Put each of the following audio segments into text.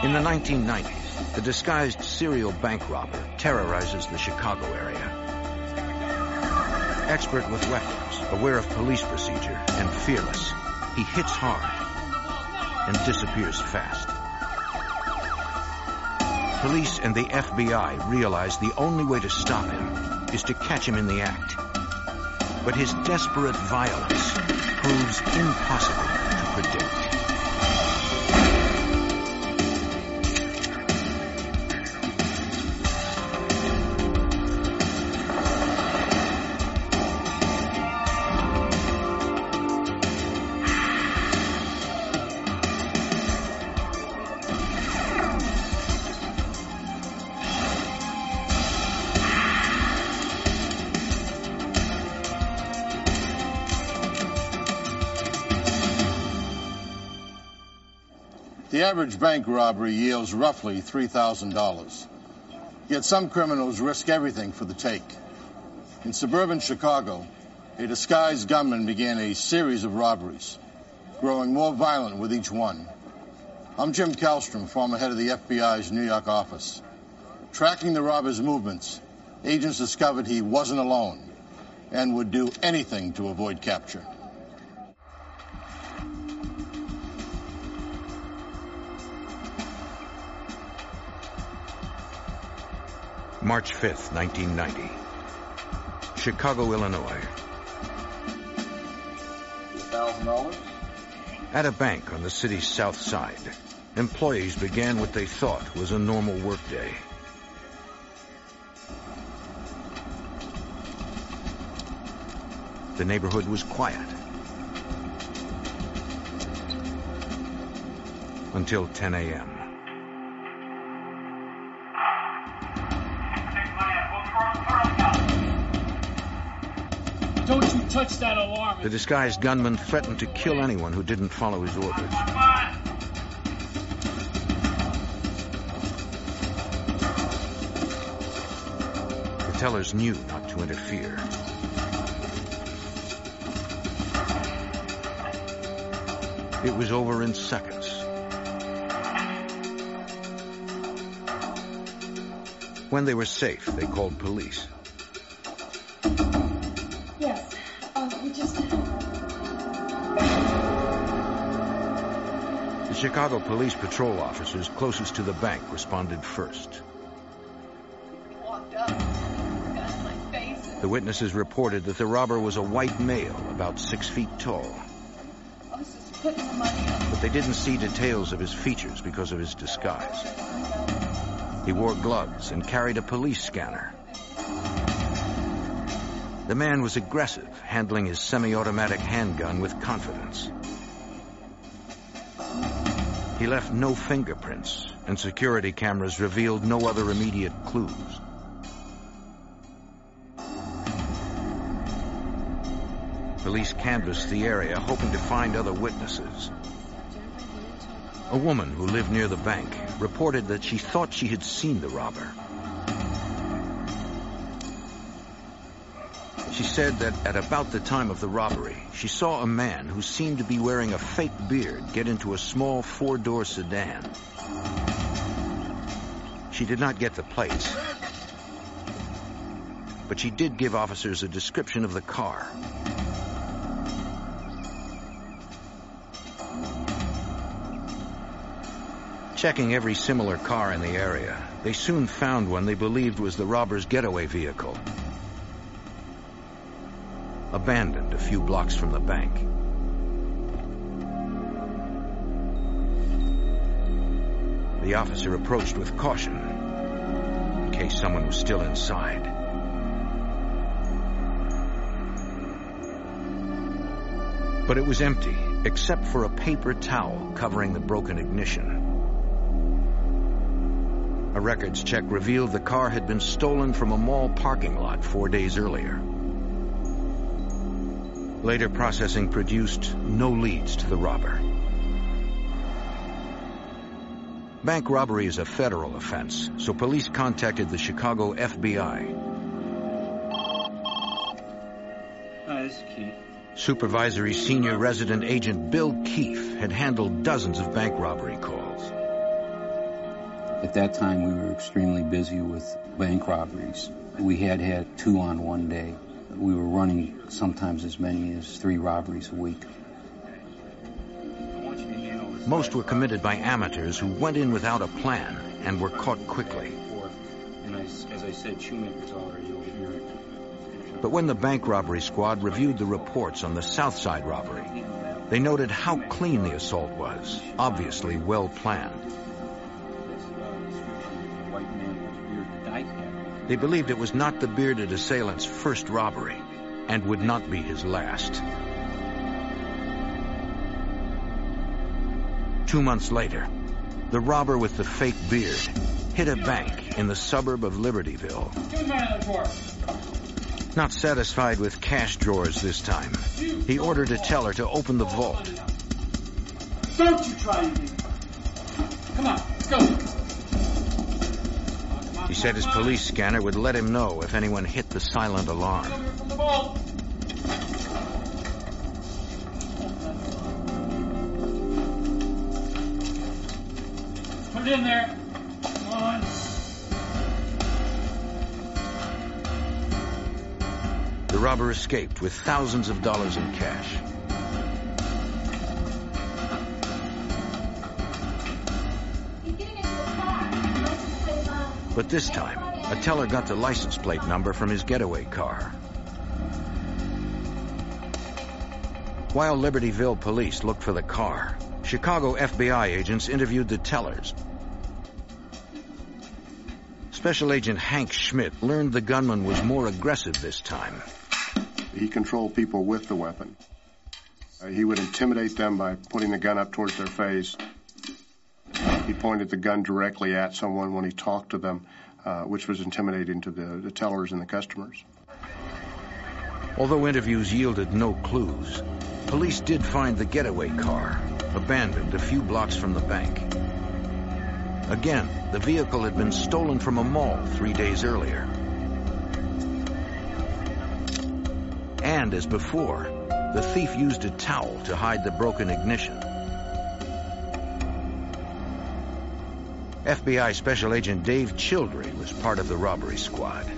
In the 1990s, the disguised serial bank robber terrorizes the Chicago area. Expert with weapons, aware of police procedure, and fearless, he hits hard and disappears fast. Police and the FBI realize the only way to stop him is to catch him in the act. But his desperate violence proves impossible to predict. Average bank robbery yields roughly $3,000. Yet some criminals risk everything for the take. In suburban Chicago, a disguised gunman began a series of robberies, growing more violent with each one. I'm Jim Kallstrom, former head of the FBI's New York office. Tracking the robber's movements, agents discovered he wasn't alone and would do anything to avoid capture. March 5th, 1990. Chicago, Illinois. $1,000? At a bank on the city's south side, employees began what they thought was a normal workday. The neighborhood was quiet. Until 10 a.m. Don't you touch that alarm. The disguised gunman threatened to kill anyone who didn't follow his orders. The tellers knew not to interfere. It was over in seconds. When they were safe, they called police. Chicago police patrol officers closest to the bank responded first. The witnesses reported that the robber was a white male, about six feet tall, but they didn't see details of his features because of his disguise. He wore gloves and carried a police scanner. The man was aggressive, handling his semi-automatic handgun with confidence. He left no fingerprints, and security cameras revealed no other immediate clues. Police canvassed the area, hoping to find other witnesses. A woman who lived near the bank reported that she thought she had seen the robber. She said that at about the time of the robbery, she saw a man who seemed to be wearing a fake beard get into a small four-door sedan. She did not get the plates, but she did give officers a description of the car. Checking every similar car in the area, they soon found one they believed was the robber's getaway vehicle. Abandoned a few blocks from the bank. The officer approached with caution, in case someone was still inside. But it was empty, except for a paper towel covering the broken ignition. A records check revealed the car had been stolen from a mall parking lot four days earlier. Later processing produced no leads to the robber. Bank robbery is a federal offense, so police contacted the Chicago FBI. Hi, this is Keith. Supervisory Senior Resident Agent Bill Keefe had handled dozens of bank robbery calls. At that time, we were extremely busy with bank robberies. We had had two on one day. We were running sometimes as many as three robberies a week. Most were committed by amateurs who went in without a plan and were caught quickly. But when the bank robbery squad reviewed the reports on the South Side robbery, they noted how clean the assault was, obviously well planned. They believed it was not the bearded assailant's first robbery and would not be his last. Two months later, the robber with the fake beard hit a bank in the suburb of Libertyville. Not satisfied with cash drawers this time, he ordered a teller to open the vault. Don't you try anything. Come on, let's go. He said his police scanner would let him know if anyone hit the silent alarm. Over from the vault. Put it in there. Come on. The robber escaped with thousands of dollars in cash. But this time, a teller got the license plate number from his getaway car. While Libertyville police looked for the car, Chicago FBI agents interviewed the tellers. Special Agent Hank Schmidt learned the gunman was more aggressive this time. He controlled people with the weapon. Uh, he would intimidate them by putting the gun up towards their face. He pointed the gun directly at someone when he talked to them, uh, which was intimidating to the, the tellers and the customers. Although interviews yielded no clues, police did find the getaway car, abandoned a few blocks from the bank. Again, the vehicle had been stolen from a mall three days earlier. And as before, the thief used a towel to hide the broken ignition. FBI Special Agent Dave Childry was part of the robbery squad.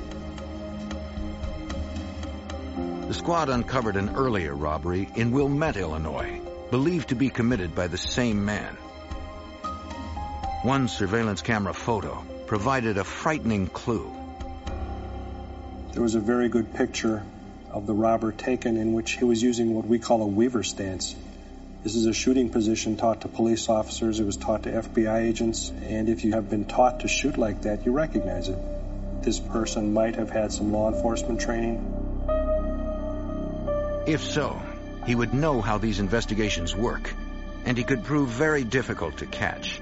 The squad uncovered an earlier robbery in Wilmette, Illinois, believed to be committed by the same man. One surveillance camera photo provided a frightening clue. There was a very good picture of the robber taken in which he was using what we call a weaver stance. This is a shooting position taught to police officers. It was taught to FBI agents. And if you have been taught to shoot like that, you recognize it. This person might have had some law enforcement training. If so, he would know how these investigations work, and he could prove very difficult to catch.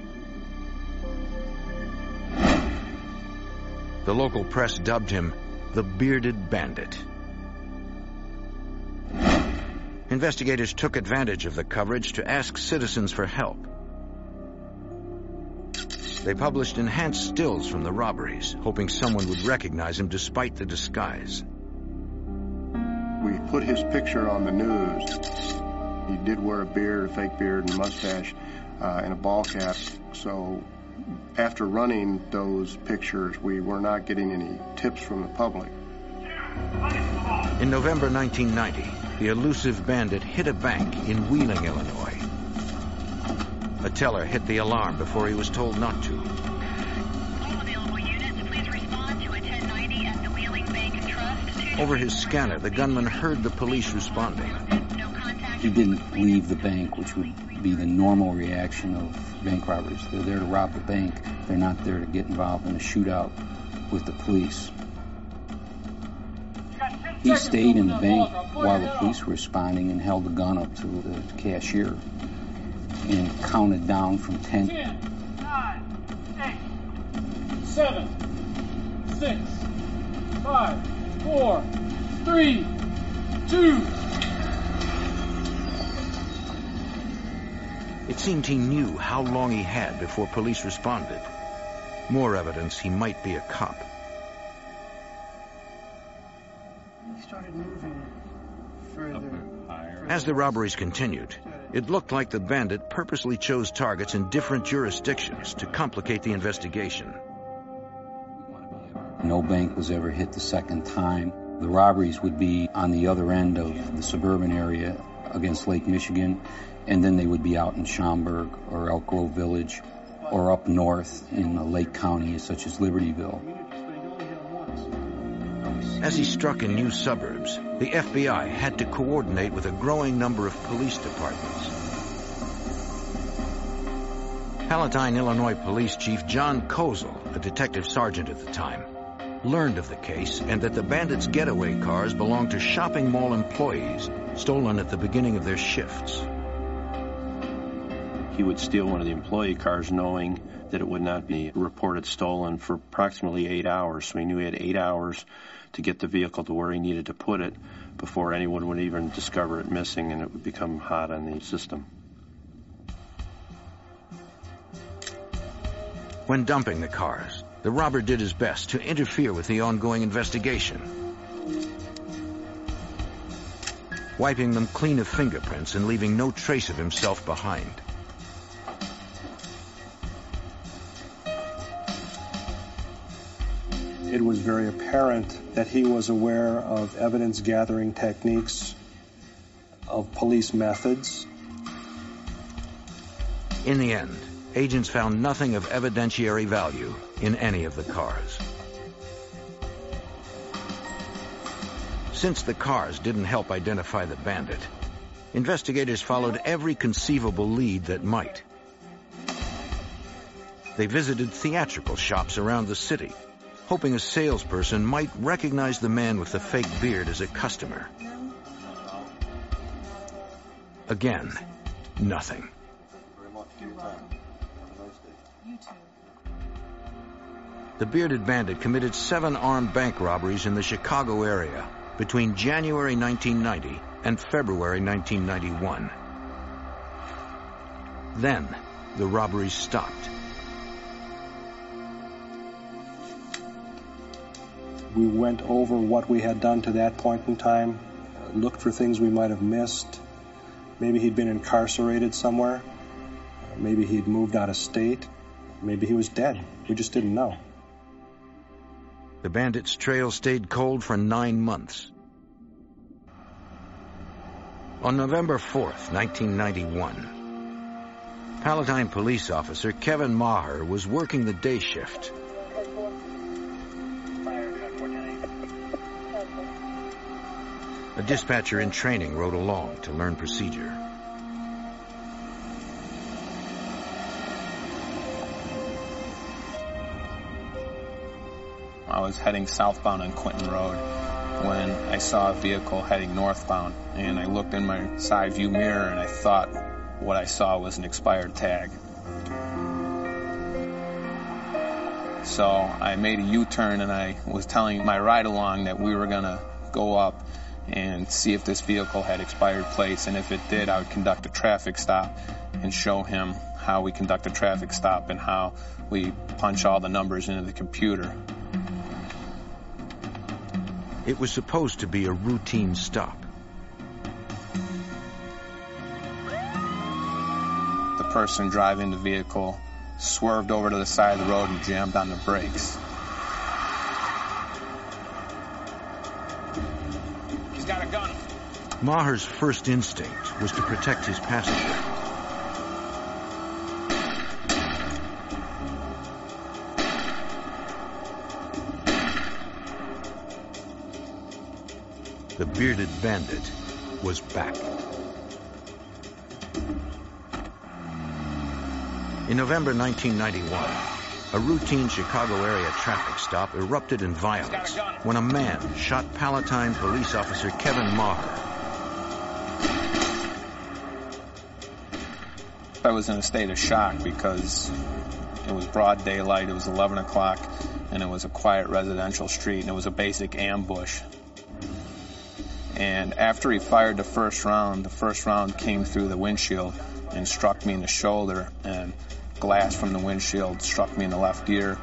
The local press dubbed him the Bearded Bandit. Investigators took advantage of the coverage to ask citizens for help. They published enhanced stills from the robberies, hoping someone would recognize him despite the disguise. We put his picture on the news. He did wear a beard, a fake beard, and a mustache, uh, and a ball cap. So after running those pictures, we were not getting any tips from the public. In November 1990, the elusive bandit hit a bank in Wheeling, Illinois. A teller hit the alarm before he was told not to. Units, please respond to a 1090 at the Wheeling Bank and Trust. Over his scanner, the gunman heard the police responding. He didn't leave the bank, which would be the normal reaction of bank robbers. They're there to rob the bank. They're not there to get involved in a shootout with the police. He stayed in the bank while the police were responding and held the gun up to the cashier and counted down from 10. 10, 9, 8, 7, 6, 5, 4, 3, 2. It seemed he knew how long he had before police responded. More evidence he might be a cop. Started moving further. As the robberies continued, It looked like the bandit purposely chose targets in different jurisdictions to complicate the investigation. No bank was ever hit the second time. The robberies would be on the other end of the suburban area against Lake Michigan, and then they would be out in Schaumburg or Elk Grove Village or up north in the Lake County, such as Libertyville. As he struck in new suburbs, the FBI had to coordinate with a growing number of police departments. Palatine, Illinois Police Chief John Kozel, a detective sergeant at the time, learned of the case and that the bandits' getaway cars belonged to shopping mall employees, stolen at the beginning of their shifts. He would steal one of the employee cars knowing that it would not be reported stolen for approximately eight hours. So he knew he had eight hours to get the vehicle to where he needed to put it before anyone would even discover it missing and it would become hot on the system. When dumping the cars, the robber did his best to interfere with the ongoing investigation. Wiping them clean of fingerprints and leaving no trace of himself behind. It was very apparent that he was aware of evidence gathering techniques, of police methods. In the end, agents found nothing of evidentiary value in any of the cars. Since the cars didn't help identify the bandit, investigators followed every conceivable lead that might. They visited theatrical shops around the city, hoping a salesperson might recognize the man with the fake beard as a customer. Again, nothing. The bearded bandit committed seven armed bank robberies in the Chicago area between January 1990 and February 1991. Then, the robberies stopped. We went over what we had done to that point in time, uh, looked for things we might have missed. Maybe he'd been incarcerated somewhere. Uh, maybe he'd moved out of state. Maybe he was dead. We just didn't know. The bandit's trail stayed cold for nine months. On November 4th, 1991, Palatine police officer Kevin Maher was working the day shift. A dispatcher in training rode along to learn procedure. I was heading southbound on Quentin Road when I saw a vehicle heading northbound and I looked in my side view mirror and I thought what I saw was an expired tag. So I made a U-turn and I was telling my ride along that we were gonna go up and see if this vehicle had expired plates and if it did I would conduct a traffic stop and show him how we conduct a traffic stop and how we punch all the numbers into the computer. It was supposed to be a routine stop. The person driving the vehicle swerved over to the side of the road and jammed on the brakes. Maher's first instinct was to protect his passenger. The bearded bandit was back. In November 1991, a routine Chicago area traffic stop erupted in violence when a man shot Palatine police officer Kevin Maher. I was in a state of shock because it was broad daylight, it was 11 o'clock, and it was a quiet residential street, and it was a basic ambush. And after he fired the first round, the first round came through the windshield and struck me in the shoulder, and glass from the windshield struck me in the left ear.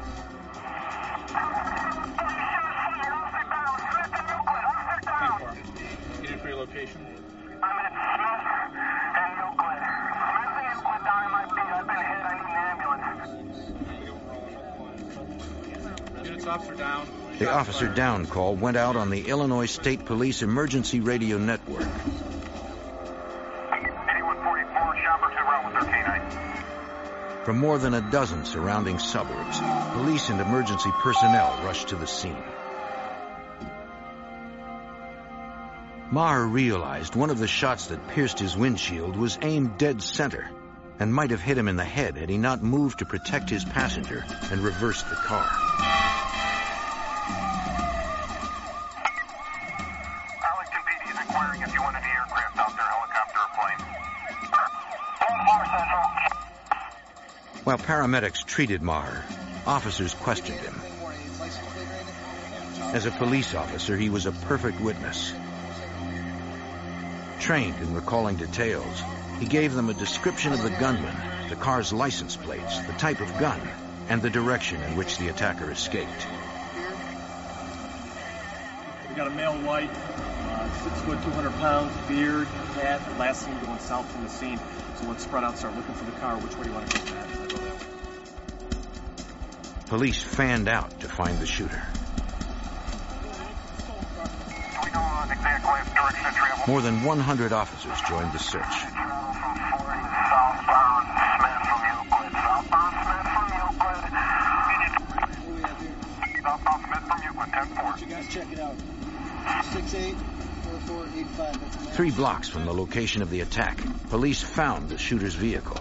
Down call went out on the Illinois State Police Emergency Radio Network. 8144, Schaumburg's en route with their K9. From more than a dozen surrounding suburbs, police and emergency personnel rushed to the scene. Maher realized one of the shots that pierced his windshield was aimed dead center and might have hit him in the head had he not moved to protect his passenger and reversed the car. While paramedics treated Maher, officers questioned him. As a police officer, he was a perfect witness. Trained in recalling details, he gave them a description of the gunman, the car's license plates, the type of gun, and the direction in which the attacker escaped. We got a male white, uh, six foot, 200 pounds, beard, hat, last seen going south from the scene. So let's spread out, start looking for the car. Which way do you want to go? Police fanned out to find the shooter. More than 100 officers joined the search. Southbound Smith from Euclid. Southbound Smith from Euclid. Southbound Smith from Euclid, 10-4. You guys check it out. 684485. That's a man. Three blocks from the location of the attack, police found the shooter's vehicle.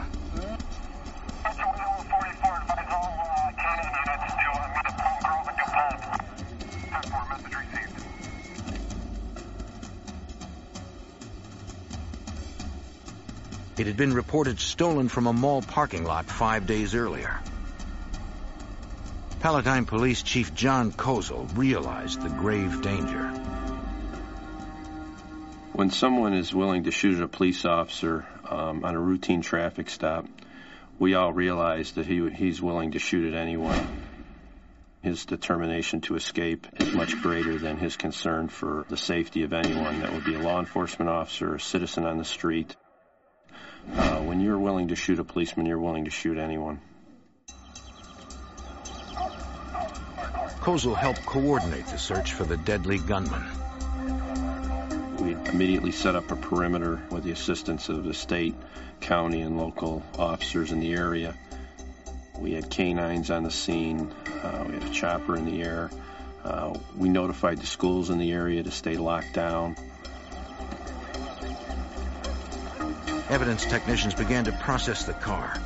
It had been reported stolen from a mall parking lot five days earlier. Palatine Police Chief John Kozel realized the grave danger. When someone is willing to shoot a police officer um, on a routine traffic stop, we all realize that he, he's willing to shoot at anyone. His determination to escape is much greater than his concern for the safety of anyone. That would be a law enforcement officer, a citizen on the street. Uh, when you're willing to shoot a policeman, you're willing to shoot anyone. Kozel helped coordinate the search for the deadly gunman. We immediately set up a perimeter with the assistance of the state, county, and local officers in the area. We had canines on the scene. Uh, we had a chopper in the air. Uh, we notified the schools in the area to stay locked down. Evidence technicians began to process the car.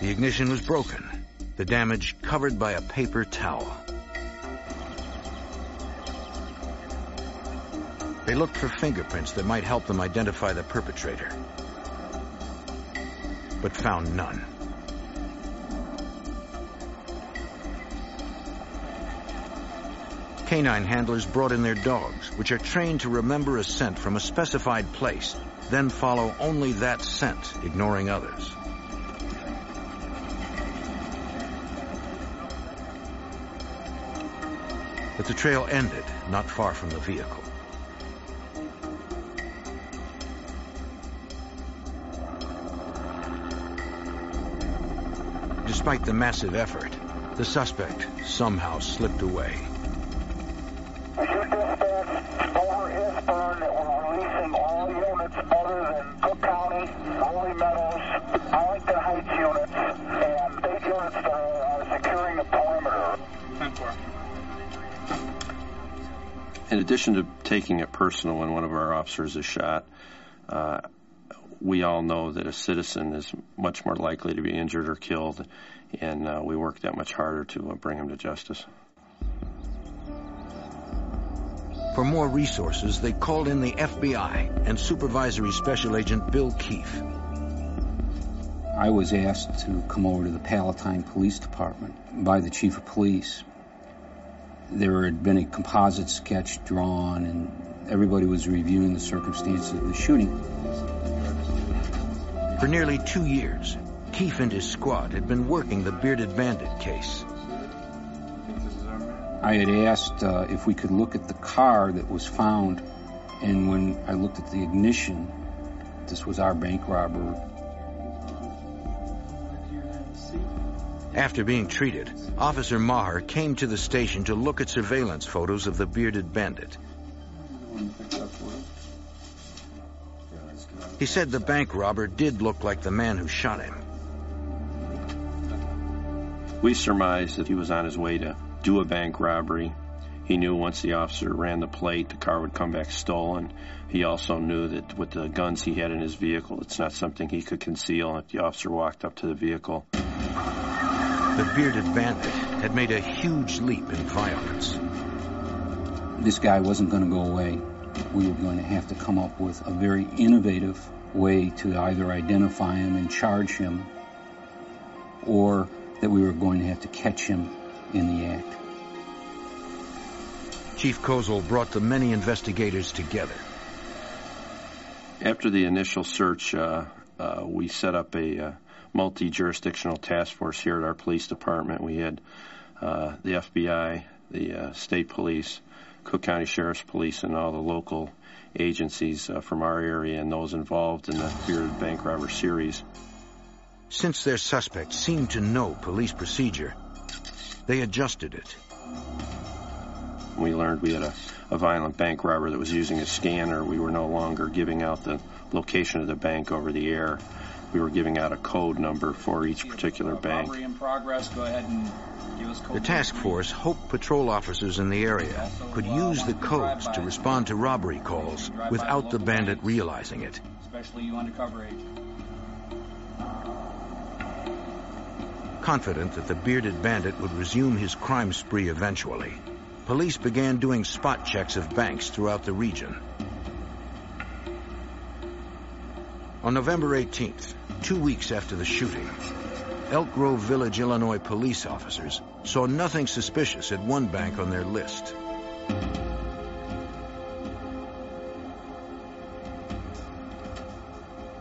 The ignition was broken, the damage covered by a paper towel. They looked for fingerprints that might help them identify the perpetrator, but found none. Canine handlers brought in their dogs, which are trained to remember a scent from a specified place, then follow only that scent, ignoring others. But the trail ended not far from the vehicle. Despite the massive effort, the suspect somehow slipped away. Addition to taking it personal when one of our officers is shot, uh, we all know that a citizen is much more likely to be injured or killed, and uh, we work that much harder to uh, bring him to justice. For more resources, they called in the FBI and Supervisory Special Agent Bill Keefe. I was asked to come over to the Palatine Police Department by the chief of police. There had been a composite sketch drawn, and everybody was reviewing the circumstances of the shooting. For nearly two years, Keefe and his squad had been working the Bearded Bandit case. I had asked uh, if we could look at the car that was found, and when I looked at the ignition, this was our bank robber. After being treated, Officer Maher came to the station to look at surveillance photos of the bearded bandit. He said the bank robber did look like the man who shot him. We surmised that he was on his way to do a bank robbery. He knew once the officer ran the plate, the car would come back stolen. He also knew that with the guns he had in his vehicle, it's not something he could conceal if the officer walked up to the vehicle. The bearded bandit had made a huge leap in violence. This guy wasn't going to go away. We were going to have to come up with a very innovative way to either identify him and charge him, or that we were going to have to catch him in the act. Chief Kozel brought the many investigators together. After the initial search, uh, uh, we set up a uh, multi-jurisdictional task force here at our police department. We had uh, the FBI, the uh, state police, Cook County Sheriff's Police, and all the local agencies uh, from our area and those involved in the bearded bank robber series. Since their suspect seemed to know police procedure, they adjusted it. We learned we had a, a violent bank robber that was using a scanner. We were no longer giving out the location of the bank over the air. We were giving out a code number for each particular bank. in progress. Go ahead and give us The task force hoped patrol officers in the area could uh, use the codes to respond to robbery calls without the bandit realizing it. especially you undercover agent. Confident that the bearded bandit would resume his crime spree eventually, police began doing spot checks of banks throughout the region. On November 18th, two weeks after the shooting, Elk Grove Village, Illinois police officers saw nothing suspicious at one bank on their list.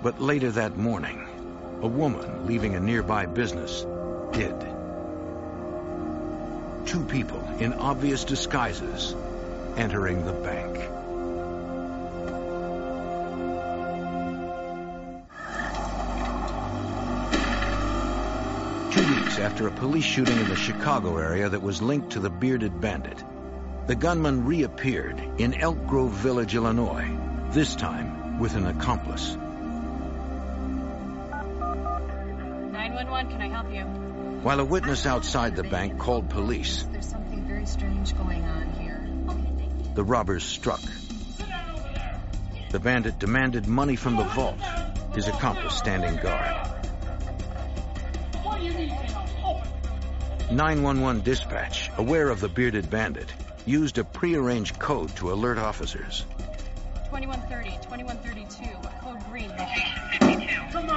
But later that morning, a woman leaving a nearby business did. Two people in obvious disguises entering the bank. Weeks after a police shooting in the Chicago area that was linked to the bearded bandit, the gunman reappeared in Elk Grove Village, Illinois, this time with an accomplice. 911, can I help you? While a witness outside the bank called police, There's something very strange going on here. the robbers struck. The bandit demanded money from the vault, his accomplice standing guard. 911 dispatch, aware of the bearded bandit, used a prearranged code to alert officers. 2130, 2132, code green.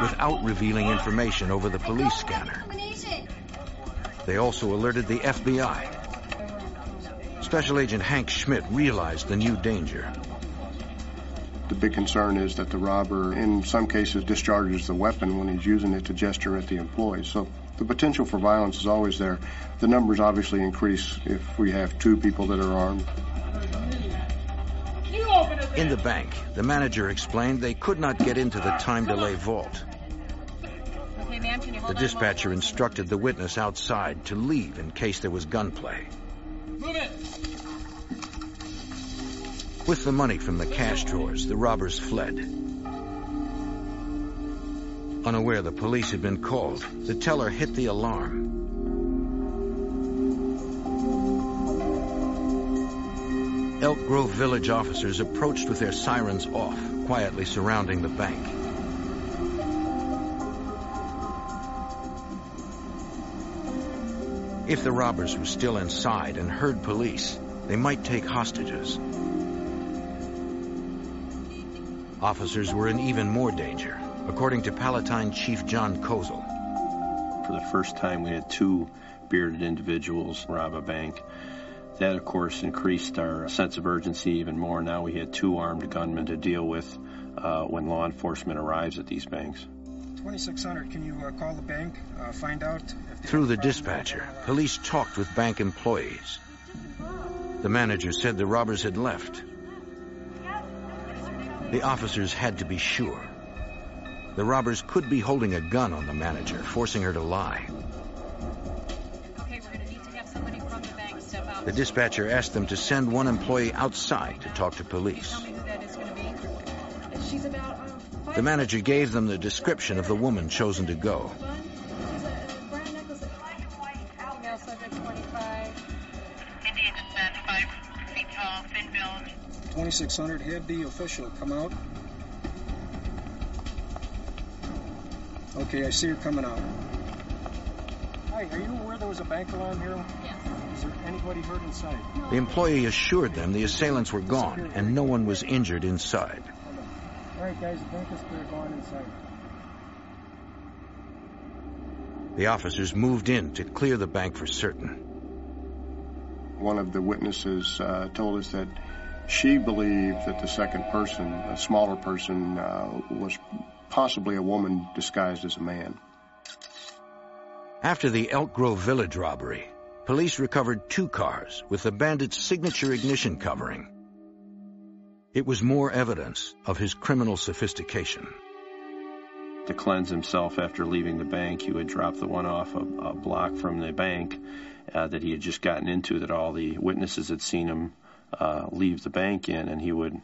without revealing information over the police scanner. They also alerted the FBI. Special Agent Hank Schmidt realized the new danger. The big concern is that the robber, in some cases, discharges the weapon when he's using it to gesture at the employees. So the potential for violence is always there. The numbers obviously increase if we have two people that are armed. In the bank, the manager explained they could not get into the time delay vault. The dispatcher instructed the witness outside to leave in case there was gunplay. With the money from the cash drawers, the robbers fled. Unaware the police had been called, the teller hit the alarm. Elk Grove Village officers approached with their sirens off, quietly surrounding the bank. If the robbers were still inside and heard police, they might take hostages. Officers were in even more danger, according to Palatine Chief John Kozel. For the first time, we had two bearded individuals rob a bank. That, of course, increased our sense of urgency even more. Now we had two armed gunmen to deal with uh, when law enforcement arrives at these banks. 2600, can you uh, call the bank, uh, find out if they Through the dispatcher, police talked with bank employees. The manager said the robbers had left. The officers had to be sure. The robbers could be holding a gun on the manager, forcing her to lie. Okay, to the, the dispatcher asked them to send one employee outside to talk to police. The manager gave them the description of the woman chosen to go. Twenty-six hundred. Have the official come out Okay, I see her coming out. Hi, are you aware there was a bank alarm here? Yes. Is there anybody hurt inside? The employee assured them the assailants were gone and no one was injured inside. All right, guys, the bank is clear. Go on inside. The officers moved in to clear the bank for certain. One of the witnesses uh, told us that she believed that the second person, a smaller person, uh, was possibly a woman disguised as a man. After the Elk Grove Village robbery, police recovered two cars with the bandit's signature ignition covering. It was more evidence of his criminal sophistication. To cleanse himself after leaving the bank, he would drop the one off a, a block from the bank uh, that he had just gotten into, that all the witnesses had seen him uh, leave the bank in, and he would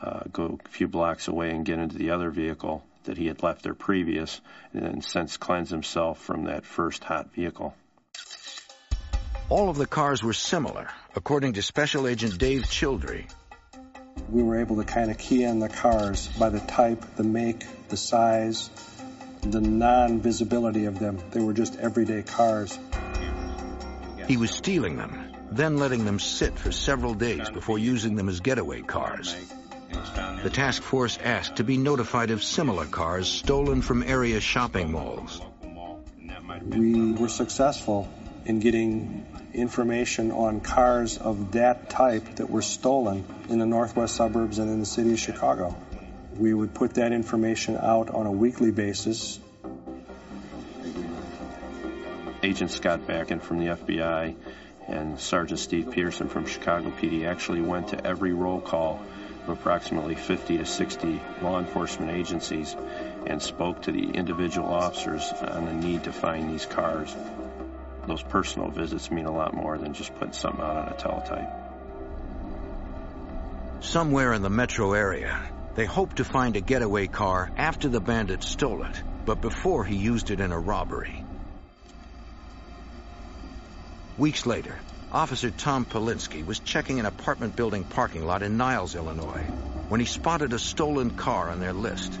uh, go a few blocks away and get into the other vehicle that he had left there previous, and since cleanse himself from that first hot vehicle. All of the cars were similar, according to Special Agent Dave Childry. We were able to kind of key in the cars by the type, the make, the size, the non-visibility of them. They were just everyday cars. He was stealing them, then letting them sit for several days before using them as getaway cars. The task force asked to be notified of similar cars stolen from area shopping malls. We were successful in getting information on cars of that type that were stolen in the northwest suburbs and in the city of Chicago. We would put that information out on a weekly basis. Agent Scott Backen from the FBI and Sergeant Steve Peterson from Chicago PD actually went to every roll call of approximately 50 to 60 law enforcement agencies and spoke to the individual officers on the need to find these cars. Those personal visits mean a lot more than just putting something out on a teletype. Somewhere in the metro area, they hoped to find a getaway car after the bandit stole it, but before he used it in a robbery. Weeks later, Officer Tom Polinsky was checking an apartment building parking lot in Niles, Illinois, when he spotted a stolen car on their list.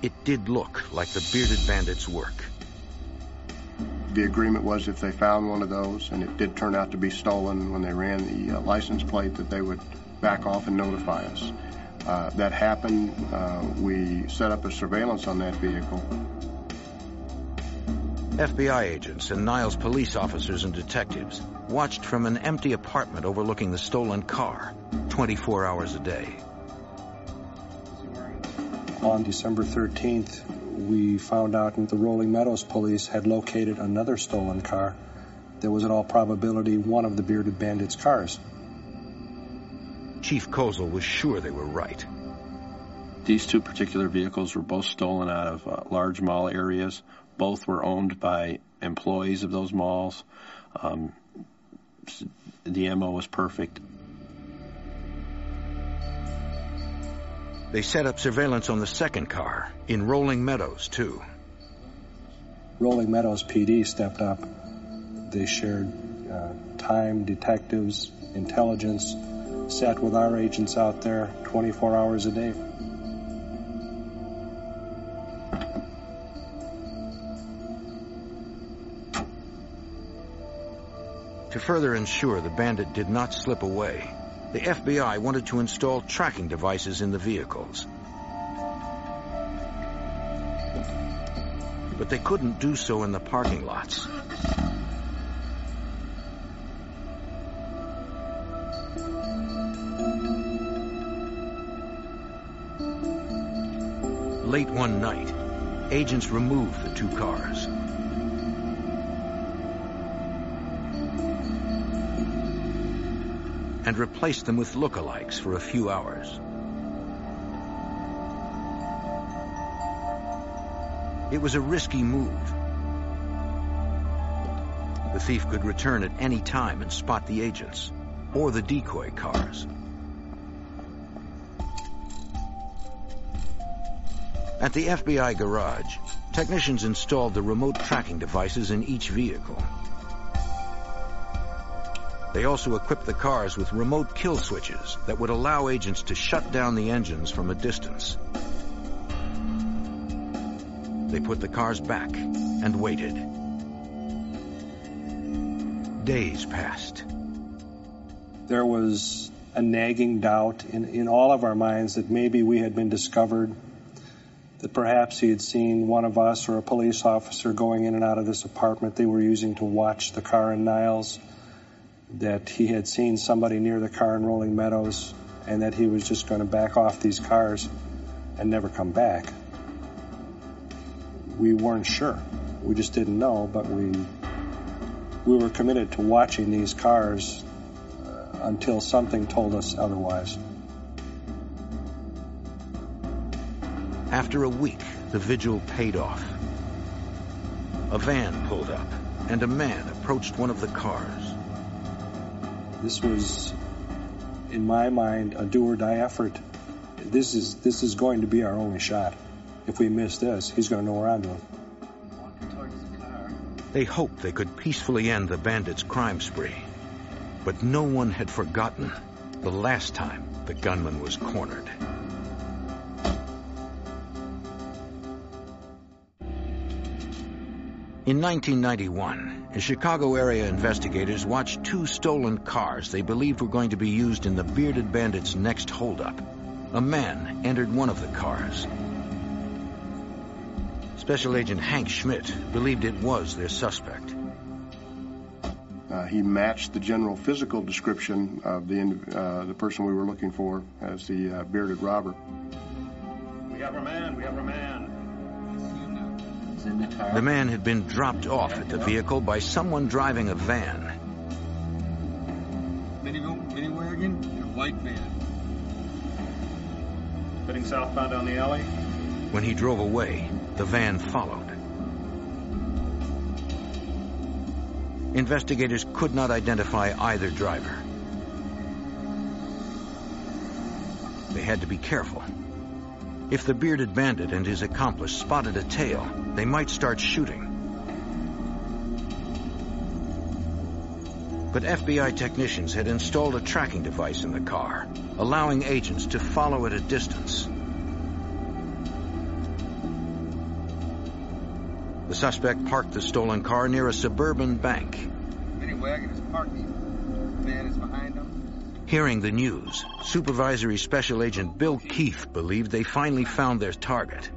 It did look like the bearded bandit's work. The agreement was if they found one of those, and it did turn out to be stolen when they ran the uh, license plate, that they would back off and notify us. Uh, that happened. Uh, we set up a surveillance on that vehicle. FBI agents and Niles police officers and detectives watched from an empty apartment overlooking the stolen car 24 hours a day. On December 13th, we found out that the Rolling Meadows police had located another stolen car that was in all probability one of the bearded bandits' cars. Chief Kozel was sure they were right. These two particular vehicles were both stolen out of uh, large mall areas. Both were owned by employees of those malls. Um, the MO was perfect. They set up surveillance on the second car in Rolling Meadows, too. Rolling Meadows PD stepped up. They shared uh, time, detectives, intelligence, sat with our agents out there 24 hours a day. To further ensure the bandit did not slip away, the FBI wanted to install tracking devices in the vehicles. But they couldn't do so in the parking lots. Late one night, agents removed the two cars. And replaced them with lookalikes for a few hours. It was a risky move, the thief could return at any time and spot the agents or the decoy cars. At the FBI garage, technicians installed the remote tracking devices in each vehicle. They also equipped the cars with remote kill switches that would allow agents to shut down the engines from a distance. They put the cars back and waited. Days passed. There was a nagging doubt in, in all of our minds that maybe we had been discovered, that perhaps he had seen one of us or a police officer going in and out of this apartment they were using to watch the car in Niles, that he had seen somebody near the car in Rolling Meadows, and that he was just going to back off these cars and never come back. We weren't sure. We just didn't know, but we we were committed to watching these cars uh, until something told us otherwise. After a week, the vigil paid off. A van pulled up, and a man approached one of the cars. This was, in my mind, a do or die effort. This is this is going to be our only shot. If we miss this, he's going to know we're onto him. They hoped they could peacefully end the bandits' crime spree. But no one had forgotten the last time the gunman was cornered. In 1991, the Chicago area investigators watched two stolen cars they believed were going to be used in the bearded bandits' next holdup. A man entered one of the cars. Special Agent Hank Schmidt believed it was their suspect. Uh, he matched the general physical description of the uh, the person we were looking for as the uh, bearded robber. We have our man. We have our man. The man had been dropped off at the vehicle by someone driving a van. Mini, mini wagon and a white van. Heading southbound down the alley. When he drove away, the van followed. Investigators could not identify either driver. They had to be careful. If the bearded bandit and his accomplice spotted a tail, they might start shooting. But FBI technicians had installed a tracking device in the car, allowing agents to follow at a distance. The suspect parked the stolen car near a suburban bank. Mini wagon is parking. Van is behind. Hearing the news, Supervisory Special Agent Bill Keefe believed they finally found their target.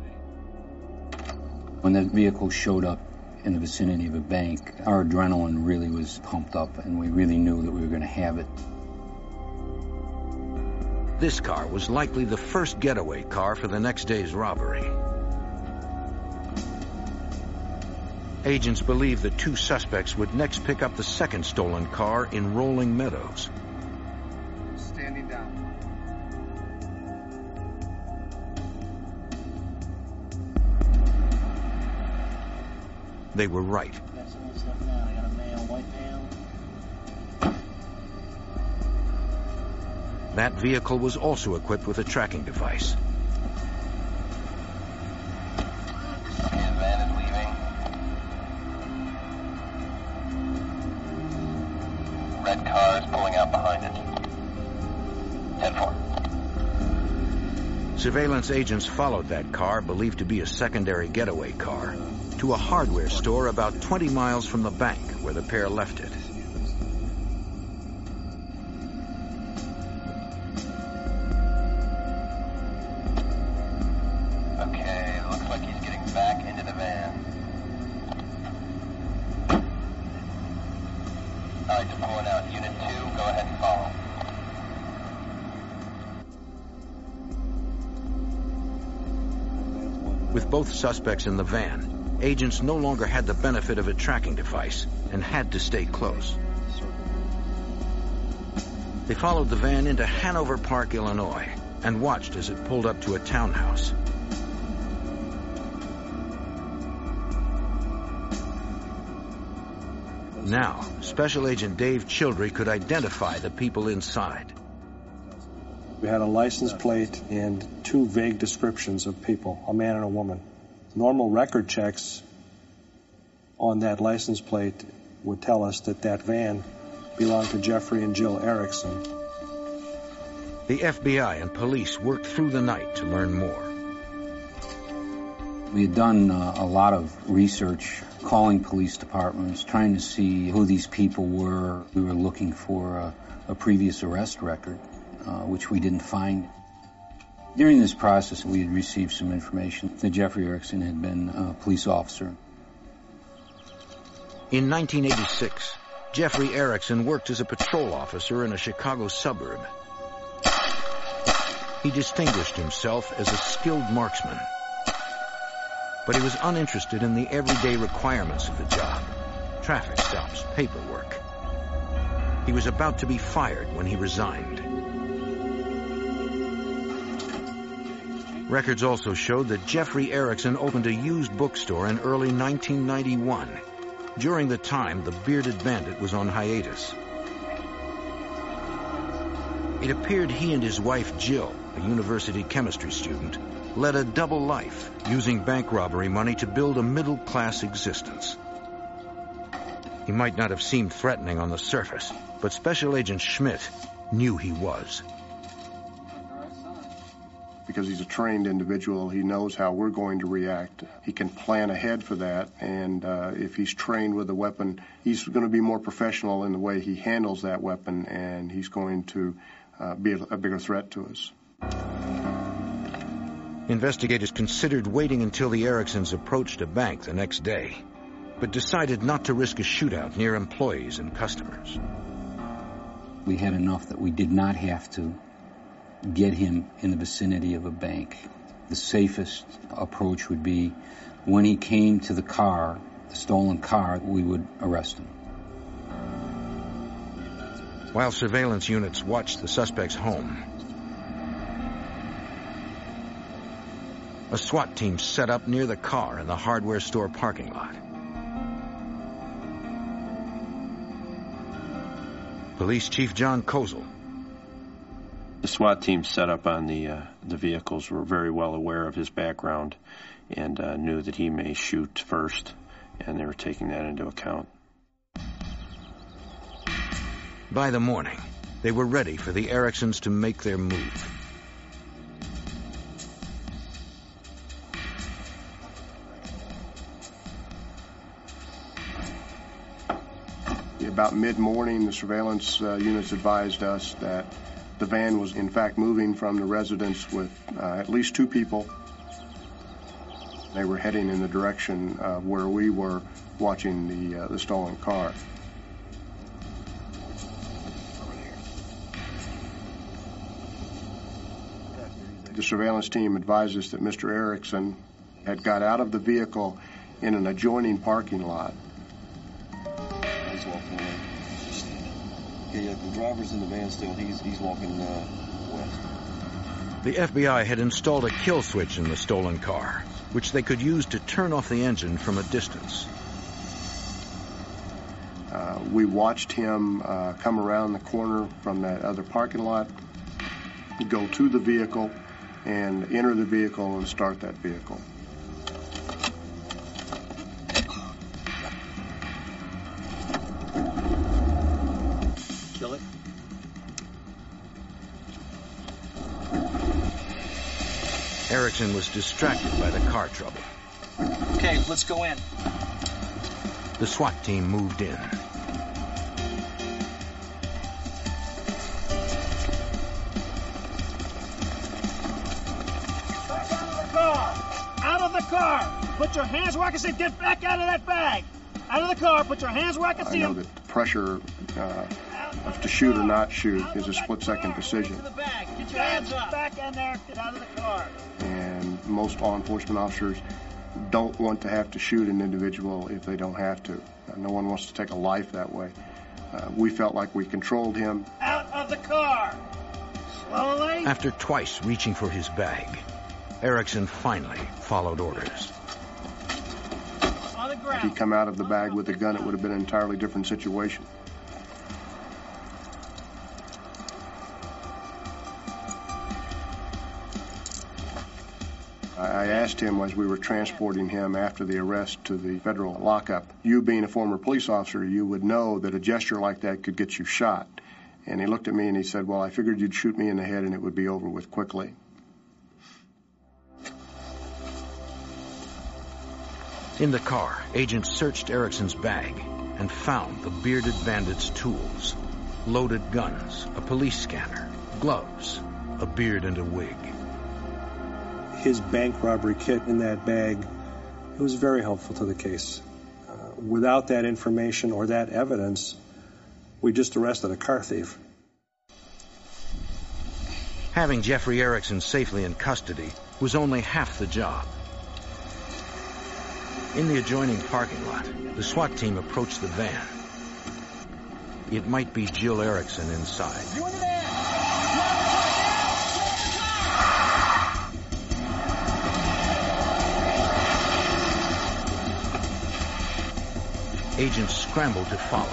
When that vehicle showed up in the vicinity of a bank, our adrenaline really was pumped up and we really knew that we were going to have it. This car was likely the first getaway car for the next day's robbery. Agents believe the two suspects would next pick up the second stolen car in Rolling Meadows. Male, white male. That vehicle was also equipped with a tracking device. van is leaving. Red car is pulling out behind it. 10-4. Surveillance agents followed that car, believed to be a secondary getaway car, to a hardware store about 20 miles from the bank where the pair left it. Okay, looks like he's getting back into the van. Alright, they're. Unit 2, go ahead and follow. With both suspects in the van, agents no longer had the benefit of a tracking device and had to stay close. They followed the van into Hanover Park, Illinois, and watched as it pulled up to a townhouse. Now, Special Agent Dave Childry could identify the people inside. We had a license plate and two vague descriptions of people, a man and a woman. Normal record checks on that license plate would tell us that that van belonged to Jeffrey and Jill Erickson. The FBI and police worked through the night to learn more. We had done uh, a lot of research, calling police departments, trying to see who these people were. We were looking for a, a previous arrest record, uh, which we didn't find. During this process, we had received some information that Jeffrey Erickson had been a police officer. In 1986, Jeffrey Erickson worked as a patrol officer in a Chicago suburb. He distinguished himself as a skilled marksman. But he was uninterested in the everyday requirements of the job. Traffic stops, paperwork. He was about to be fired when he resigned. Records also showed that Jeffrey Erickson opened a used bookstore in early 1991. During the time, the bearded bandit was on hiatus. It appeared he and his wife Jill, a university chemistry student, led a double life, using bank robbery money to build a middle-class existence. He might not have seemed threatening on the surface, but Special Agent Schmidt knew he was. Because he's a trained individual, he knows how we're going to react. He can plan ahead for that, and uh, if he's trained with a weapon, he's going to be more professional in the way he handles that weapon, and he's going to uh, be a, a bigger threat to us. Investigators considered waiting until the Ericksons approached a bank the next day, but decided not to risk a shootout near employees and customers. We had enough that we did not have to get him in the vicinity of a bank. The safest approach would be when he came to the car, the stolen car, we would arrest him. While surveillance units watched the suspect's home, a SWAT team set up near the car in the hardware store parking lot. Police Chief John Kozel the SWAT team set up on the uh, the vehicles were very well aware of his background and uh, knew that he may shoot first, and they were taking that into account. By the morning, they were ready for the Ericksons to make their move. About mid-morning, the surveillance uh, units advised us that the van was in fact moving from the residence with uh, at least two people. They were heading in the direction uh, where we were watching the, uh, the stolen car. The surveillance team advised us that Mr. Erickson had got out of the vehicle in an adjoining parking lot. Away. Yeah, the driver's in the van still. He's he's walking uh, west. The FBI had installed a kill switch in the stolen car, which they could use to turn off the engine from a distance. Uh, we watched him uh, come around the corner from that other parking lot, go to the vehicle, and enter the vehicle and start that vehicle. Erickson was distracted by the car trouble. Okay, let's go in. The SWAT team moved in. Out of the car! Out of the car! Put your hands where I can see. Get back out of that bag! Out of the car. Put your hands where I can see. I know them. that the pressure uh, of to shoot or not shoot is a split-second decision, To the bag. Get your hands up. Back in there. Get out of the car. And most law enforcement officers don't want to have to shoot an individual if they don't have to. Uh, no one wants to take a life that way. Uh, we felt like we controlled him. Out of the car. Slowly. After twice reaching for his bag, Erickson finally followed orders. On Had he come out of the bag with a gun, it would have been an entirely different situation. I asked him as we were transporting him after the arrest to the federal lockup, you being a former police officer, you would know that a gesture like that could get you shot. And he looked at me and he said, Well, I figured you'd shoot me in the head and it would be over with quickly. In the car, agents searched Erickson's bag and found the bearded bandit's tools loaded guns, a police scanner, gloves, a beard, and a wig his bank robbery kit in that bag, it was very helpful to the case. Uh, without that information or that evidence, we just arrested a car thief. Having Jeffrey Erickson safely in custody was only half the job. In the adjoining parking lot, the SWAT team approached the van. It might be Jill Erickson inside. Agents scrambled to follow.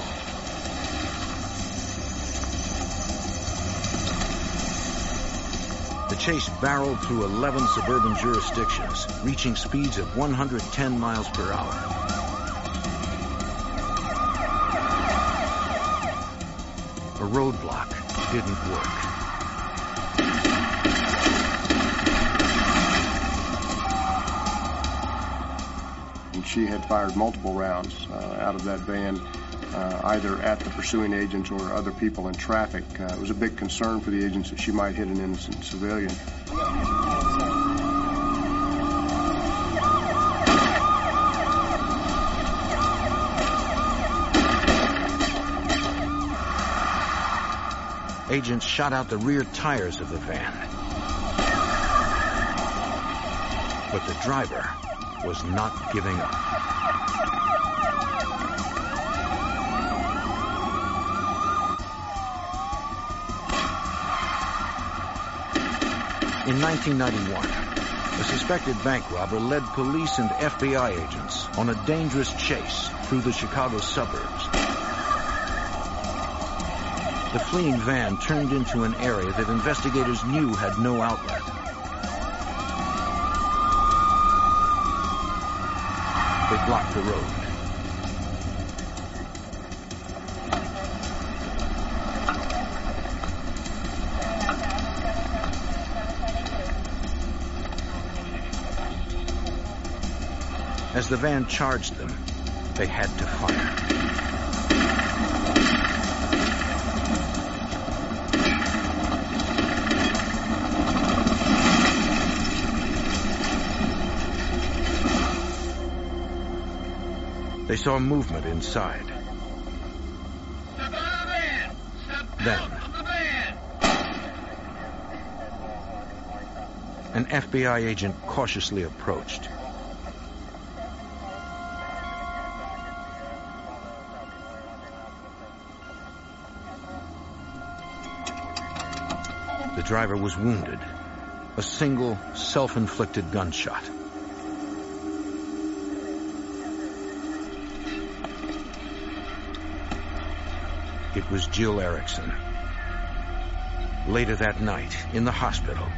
The chase barreled through 11 suburban jurisdictions, reaching speeds of 110 miles per hour. A roadblock didn't work. She had fired multiple rounds uh, out of that van, uh, either at the pursuing agents or other people in traffic. Uh, it was a big concern for the agents that she might hit an innocent civilian. Agents shot out the rear tires of the van. But the driver was not giving up. In 1991, a suspected bank robber led police and FBI agents on a dangerous chase through the Chicago suburbs. The fleeing van turned into an area that investigators knew had no outlet. They blocked the road. As the van charged them, they had to fire. Saw movement inside. Then, an FBI agent cautiously approached. The driver was wounded. A single, self-inflicted gunshot. It was Jill Erickson. Later that night, in the hospital,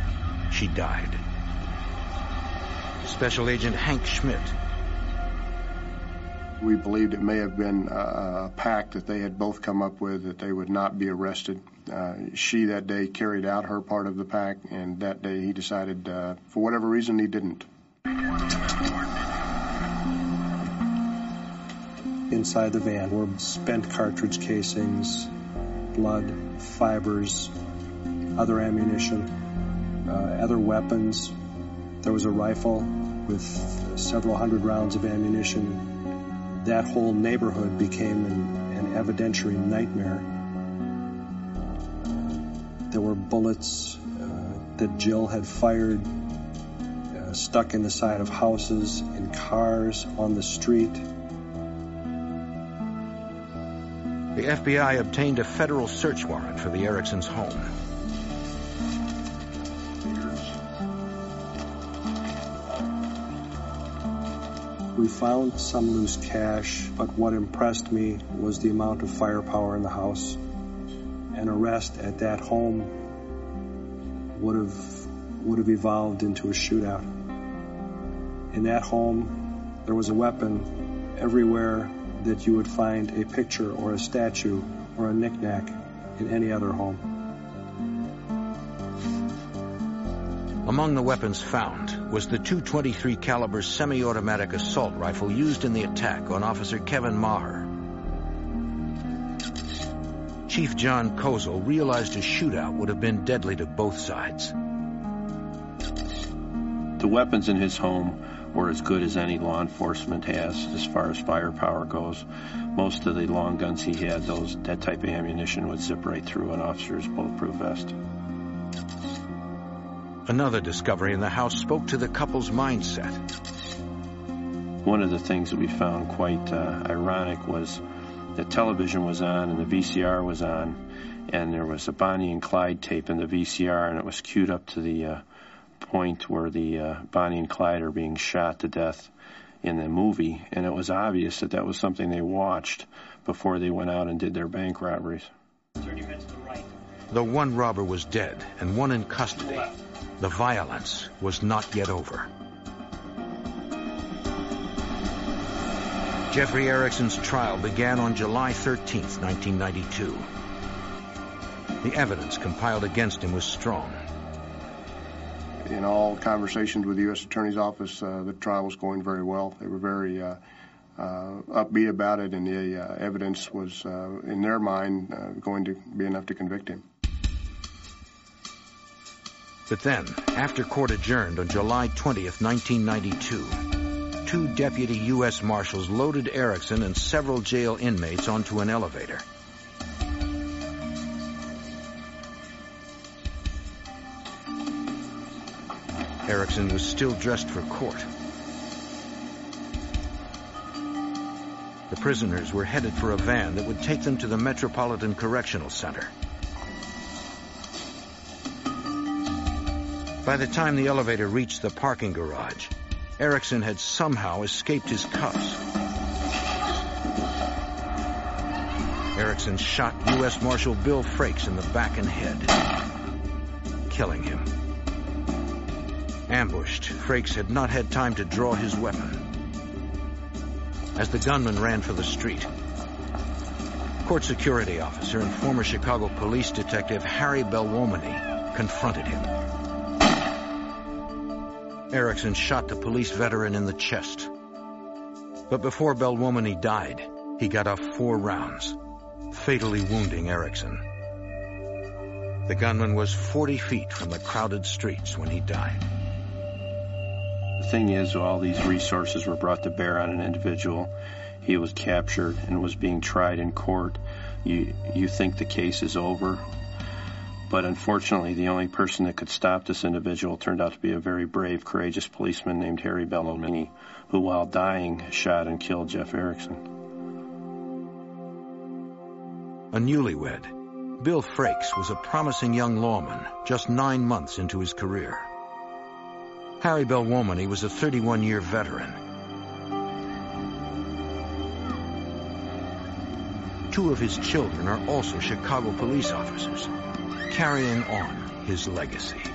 she died. Special Agent Hank Schmidt. We believed it may have been a pact that they had both come up with that they would not be arrested. Uh, she that day carried out her part of the pact, and that day he decided, uh, for whatever reason, he didn't. Inside the van were spent cartridge casings, blood, fibers, other ammunition, uh, other weapons. There was a rifle with several hundred rounds of ammunition. That whole neighborhood became an, an evidentiary nightmare. There were bullets uh, that Jill had fired uh, stuck in the side of houses, in cars, on the street. The FBI obtained a federal search warrant for the Ericksons' home. We found some loose cash, but what impressed me was the amount of firepower in the house. An arrest at that home would have would have evolved into a shootout. In that home, there was a weapon everywhere that you would find a picture or a statue or a knickknack in any other home. Among the weapons found was the 223 caliber semi-automatic assault rifle used in the attack on Officer Kevin Maher. Chief John Kozel realized a shootout would have been deadly to both sides. The weapons in his home were as good as any law enforcement has as far as firepower goes. Most of the long guns he had, those that type of ammunition would zip right through an officer's bulletproof vest. Another discovery in the house spoke to the couple's mindset. One of the things that we found quite uh, ironic was that television was on and the VCR was on, and there was a Bonnie and Clyde tape in the VCR, and it was queued up to the uh, point where the uh, Bonnie and Clyde are being shot to death in the movie, and it was obvious that that was something they watched before they went out and did their bank robberies. Though one robber was dead and one in custody, the violence was not yet over. Jeffrey Erickson's trial began on July 13, 1992. The evidence compiled against him was strong. In all conversations with the U.S. Attorney's Office, uh, the trial was going very well. They were very uh, uh, upbeat about it, and the uh, evidence was, uh, in their mind, going to be enough to convict him. But then, after court adjourned on July 20th, 1992, two deputy U.S. Marshals loaded Erickson and several jail inmates onto an elevator. Erickson was still dressed for court. The prisoners were headed for a van that would take them to the Metropolitan Correctional Center. By the time the elevator reached the parking garage, Erickson had somehow escaped his cuffs. Erickson shot U.S. Marshal Bill Frakes in the back and head, killing him. Ambushed, Frakes had not had time to draw his weapon. As the gunman ran for the street, court security officer and former Chicago police detective Harry Belluomini confronted him. Erickson shot the police veteran in the chest. But before Belluomini died, he got off four rounds, fatally wounding Erickson. The gunman was 40 feet from the crowded streets when he died. The thing is, all these resources were brought to bear on an individual. He was captured and was being tried in court. You, you think the case is over, but unfortunately, the only person that could stop this individual turned out to be a very brave, courageous policeman named Harry Belluomini, who, while dying, shot and killed Jeff Erickson. A newlywed, Bill Frakes was a promising young lawman just nine months into his career. Harry Bell Belluomini was a 31-year veteran. Two of his children are also Chicago police officers carrying on his legacy.